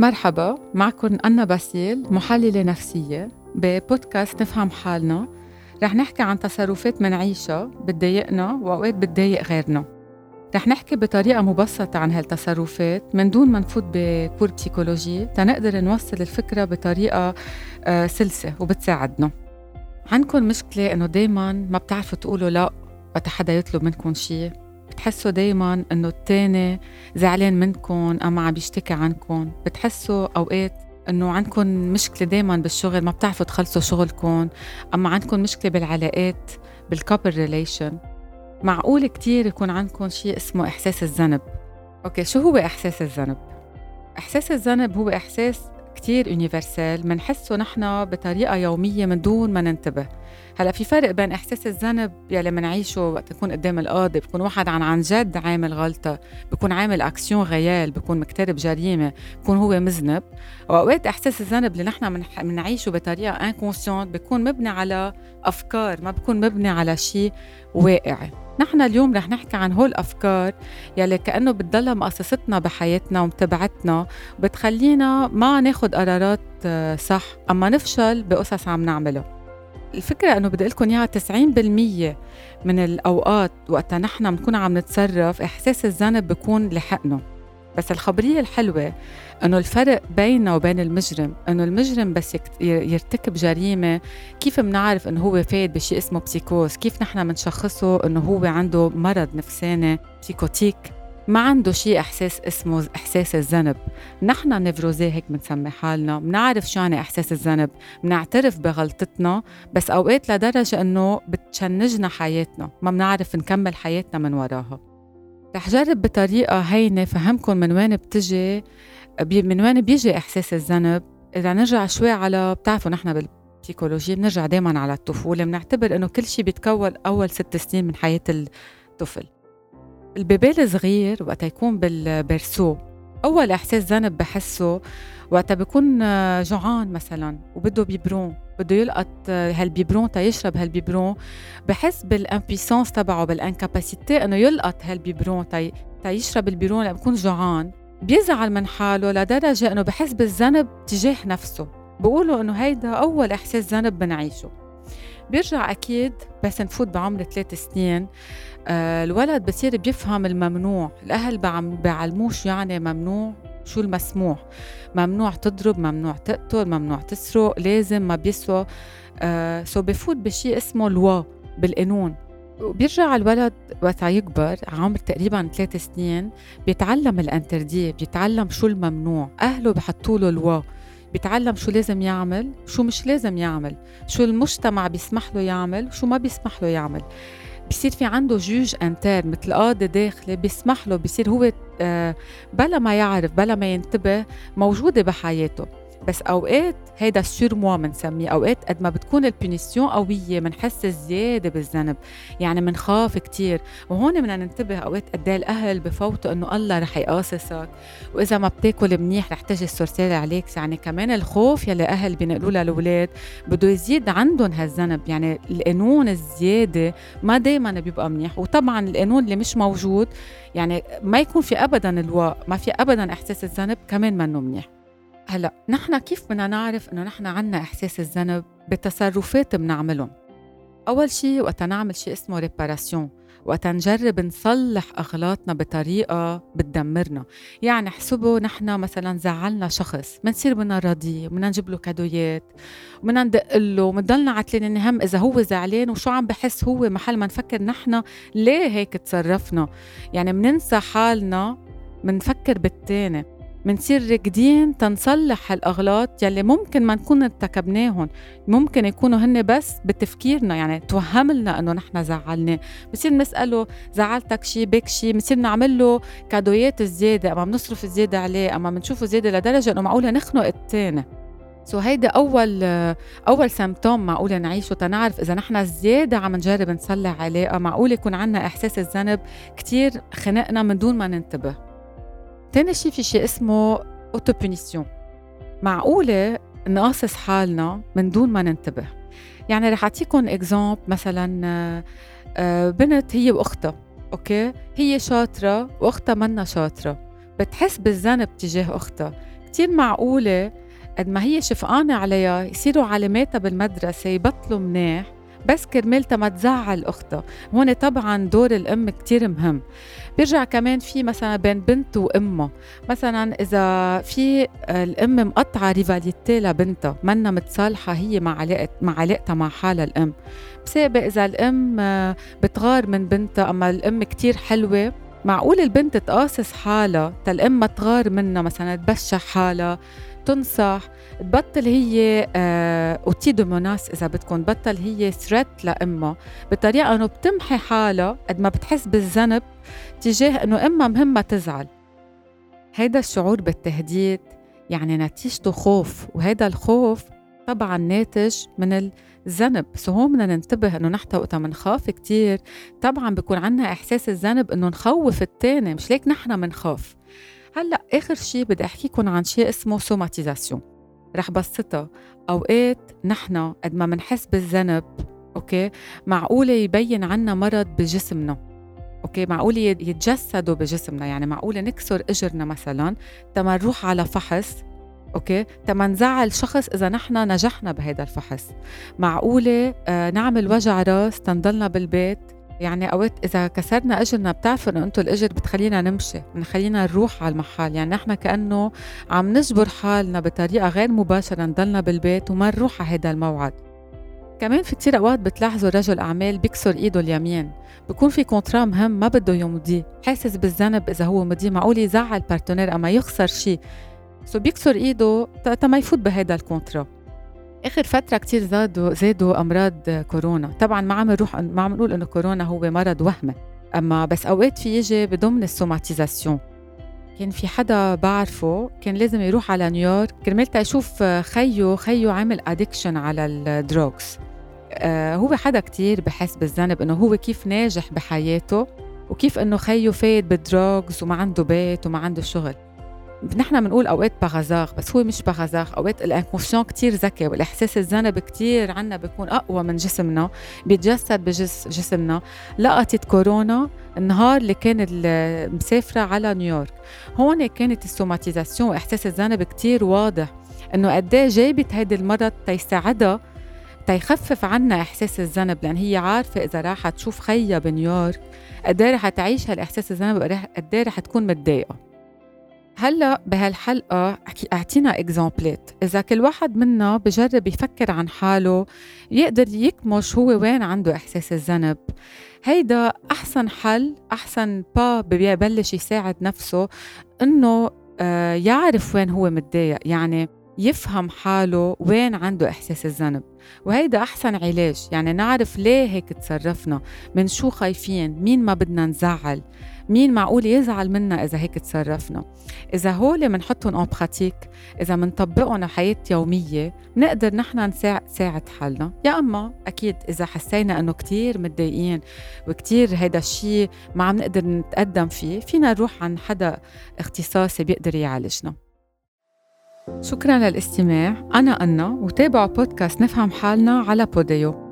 مرحبا معكم أنا باسيل محللة نفسية ببودكاست نفهم حالنا. رح نحكي عن تصرفات منعيشها بتضايقنا وأوقات بتضايق غيرنا. رح نحكي بطريقة مبسطة عن هالتصرفات من دون ما نفوت ب cours psychologie تنقدر نوصل الفكرة بطريقة آه، سلسة وبتساعدنا. عندكم مشكلة إنه دايما ما بتعرفوا تقولوا لا وقت حدا يطلب منكم شيء. بتحسوا دايما إنه التاني زعلان منكم اما عم بيشتكي عنكم؟ بتحسوا أوقات إنه عندكم مشكلة دايما بالشغل ما بتعرفوا تخلصوا شغلكم أما عندكم مشكلة بالعلاقات بال couple relation معقول كتير يكون عندكم شيء اسمه إحساس الذنب. okay شو هو إحساس الذنب؟ إحساس الذنب هو إحساس كتير universel منحسه نحن بطريقة يومية من دون ما ننتبه. هلأ في فرق بين إحساس الذنب يلي منعيشه وقت يكون قدام القاضي بكون واحد عن عن جد عامل غلطة بكون عامل action réelle بكون مقترف جريمة بكون هو مذنب. وأوقات إحساس الذنب اللي نحن منعيشه بطريقة inconsciente بيكون مبني على أفكار ما بكون مبني على شيء واقعي. نحن اليوم رح نحكي عن هول الأفكار يلي كأنه بتضلها مقاصصتنا بحياتنا ومتبعتنا وبتخلينا ما ناخد قرارات آه، صح أما نفشل بقصص عم نعملها الفكرة إنه بدي لكم إياها 90% من الأوقات وقتها نحن بنكون عم نتصرف إحساس الذنب بيكون لحقنا. بس الخبرية الحلوة إنه الفرق بيننا وبين المجرم إنه المجرم بس يرتكب جريمة. كيف بنعرف إنه هو فايت بشيء اسمه بسيكوز كيف نحن بنشخصه إنه هو عنده مرض نفساني بسيكوتيك؟ ما عنده شيء إحساس اسمه إحساس الذنب. نحن نفروزي هيك بنسمي حالنا. بنعرف شو يعني إحساس الذنب. بنعترف بغلطتنا بس أوقات لدرجة إنه بتشنجنا حياتنا. ما بنعرف نكمل حياتنا من وراها. رح جرب بطريقة هينة فهمكم من وين بتجي من وين بيجي إحساس الذنب. إذا نرجع شوي على بتعرفوا نحن بالبسيكولوجيا بنرجع دائما على الطفولة بنعتبر إنه كل شيء بيتكون أول ست سنين من حياة الطفل. ال bébé الصغير وقت يكون بال berceau أول إحساس ذنب بحسه وقت بيكون جوعان مثلا وبده biberon بده يلقط هال biberon تيشرب هال biberon. بحس بال impuissance تبعه بال incapacité إنه يلقط هال biberon تي تيشرب ال biberon لما بيكون جوعان. بيزعل من حاله لدرجة إنه بحس بالذنب تجاه نفسه. بقولوا إنه هيدا أول إحساس ذنب بنعيشه. بيرجع أكيد بس نفوت بعمر ثلاث سنين. آه الولد بصير بيفهم الممنوع. الأهل بعلموش يعني ممنوع شو المسموح. ممنوع تضرب ممنوع تقتل ممنوع تسرق لازم ما بيسوى آه سو بفوت بشيء اسمه لوا بالقانون. وبيرجع الولد وقت يكبر عمر تقريبا ثلاث سنين بيتعلم الانتردي بيتعلم شو الممنوع. أهله بحطوا له لوا بيتعلم شو لازم يعمل شو مش لازم يعمل. شو المجتمع بيسمح له يعمل وشو ما بيسمح له يعمل. بصير في عنده juge interne مثل قاضي داخلي بيسمح له بصير هو آه، بلا ما يعرف بلا ما ينتبه موجودة بحياته. بس أوقات هيدا ال surmoi بنسميه أوقات قد ما بتكون ال punition قوية بنحس زيادة بالذنب يعني بنخاف كتير. وهون بدنا ننتبه أوقات قد إيه الأهل بفوتوا إنه الله رح يقاصصك وإذا ما بتاكل منيح رح تجي ال sorcière عليك. يعني كمان الخوف يلي أهل بينقلوا للأولاد بده يزيد عندهم هالذنب. يعني القانون الزيادة ما دائما بيبقى منيح. وطبعا القانون اللي مش موجود يعني ما يكون في ابدا الواء ما في ابدا إحساس الذنب كمان منه منيح. هلا نحن كيف بدنا نعرف إنه نحن عنا إحساس الذنب بتصرفات بنعملهم؟ أول شيء وقت نعمل شيء اسمه réparation وقت نجرب نصلح أغلاطنا بطريقة بتدمرنا. يعني احسبوا نحن مثلا زعلنا شخص بنصير بدنا نراضيه بدنا نجيب له كادويات بدنا ندق له وبنضلنا عتلين هم إذا هو زعلان وشو عم بحس هو محل ما نفكر نحن ليه هيك تصرفنا؟ يعني بننسى حالنا بنفكر بالتاني. منصير راكدين تنصلح هالاغلاط يلي ممكن ما نكون ارتكبناهم ممكن يكونوا هن بس بتفكيرنا يعني توهم لنا إنه نحن زعلنا. بصير نسأله زعلتك شيء بك شيء بصير نعمل له كادويات زياده أما بنصرف زياده عليه أما بنشوفه زيادة لدرجة إنه معقولة نخنق الثاني so هيدا أول أول symptôme معقولة نعيشه. تنعرف إذا نحن زيادة عم نجرب نصلح علاقه معقول يكون عنا إحساس الذنب كتير خنقنا من دون ما ننتبه. تاني شيء في شيء اسمه autopunition معقولة نقاصص حالنا من دون ما ننتبه. يعني رح أعطيكم exemple مثلا آه، بنت هي وأختها okay؟ هي شاطرة وأختها منا شاطرة. بتحس بالذنب تجاه أختها. كتير معقولة قد ما هي شفقانة عليها يصيروا علاماتها بالمدرسة يبطلوا منيح. بس كرمالتها ما تزعل أختها. هون طبعا دور الأم كتير مهم. بيرجع كمان في مثلا بين بنت وأمها مثلا إذا في الأم مقطعة ريفاليتي لبنتها منا متصالحة هي مع علاقة مع علاقتها مع حالها الأم. بسابق إذا الأم بتغار من بنتها أما الأم كتير حلوة معقول البنت تقاصص حالها تل ما تغار منها مثلا تبشح حالها تنصح تبطل هي أوتي دو موناس إذا بدكم تبطل هي ثريت لإمها. بطريقة إنه بتمحي حالها قد ما بتحس بالذنب تجاه إنه إمها مهمة تزعل. هيدا الشعور بالتهديد يعني نتيجته خوف وهيدا الخوف طبعا ناتج من الذنب so هون بدنا ننتبه إنه نحن وقتها بنخاف كثير طبعا بيكون عنا إحساس الذنب إنه نخوف الثاني مش ليك نحن بنخاف هلأ آخر شيء بدي احكيكم عن شيء اسمه somatisation رح بسطها. أوقات نحن قد ما بنحس بالذنب okay معقوله يبين عنا مرض بجسمنا. okay معقوله يتجسدوا بجسمنا. يعني معقوله نكسر إجرنا مثلا. تما نروح على فحص. okay؟ تما نزعل شخص إذا نحن نجحنا بهذا الفحص. معقولة؟ آه نعمل وجع راس تنضلنا بالبيت؟ يعني أوقات إذا كسرنا اجرنا بتعرفوا إنه أنتم الاجر بتخلينا نمشي بنخلينا نروح على المحل. يعني نحن كأنه عم نجبر حالنا بطريقة غير مباشرة نضلنا بالبيت وما نروح على هذا الموعد. كمان في كتير أوقات بتلاحظوا رجل أعمال بيكسر إيده اليمين. بكون في contrat مهم ما بده يمضيه حاسس بالذنب إذا هو مضيه معقول يزعل partenaire أما يخسر شيء so بيكسر ايده تا ما يفوت بهيدا ال contrat آخر فترة كتير زادوا زادوا أمراض كورونا. طبعا ما عم نروح ما عم نقول إنه كورونا هو مرض وهمي أما بس أوقات في يجي بضمن ال somatisation. كان في حدا بعرفه كان لازم يروح على نيويورك. كرمال يشوف خيو خيو عامل addiction على ال drugs آه هو حدا كتير بحس بالذنب إنه هو كيف ناجح بحياته وكيف إنه خيو فايت بال drugs وما عنده بيت وما عنده شغل. نحن بنقول أوقات par hasard بس هو مش par hasard أوقات ال inconscient كتير ذكي والإحساس الذنب كتير عنا بيكون أقوى من جسمنا بيتجسد بجسمنا لقطت كورونا النهار اللي كانت مسافرة على نيويورك. هون كانت ال somatisation وإحساس الذنب كتير واضح إنه قد إيه جابت هيدي المرض تيساعدها تيخفف عنا إحساس الذنب. لأن هي عارفة إذا راحت تشوف خيها بنيويورك قد إيه رح تعيش هالإحساس الذنب قد إيه رح تكون متضايقة. هلا بهالحلقة أعطينا اكزامبلات إذا كل واحد منا بجرب يفكر عن حاله يقدر يكمش هو وين عنده إحساس الذنب. هيدا أحسن حل أحسن با ببلش يساعد نفسه إنه آه، يعرف وين هو متضايق. يعني يفهم حاله وين عنده إحساس الذنب. وهيدا أحسن علاج. يعني نعرف ليه هيك تصرفنا. من شو خايفين؟ مين ما بدنا نزعل؟ مين معقول يزعل منا إذا هيك تصرفنا؟ إذا هول منحطهم en pratique إذا منطبقهم على حياة يومية بنقدر نحن نساعد حالنا. يا أما أكيد إذا حسينا إنه كتير متضايقين وكتير هيدا الشيء ما عم نقدر نتقدم فيه فينا نروح عن حدا اختصاصي بيقدر يعالجنا. شكرا للاستماع. أنا أنا وتابعوا بودكاست نفهم حالنا على بوديو.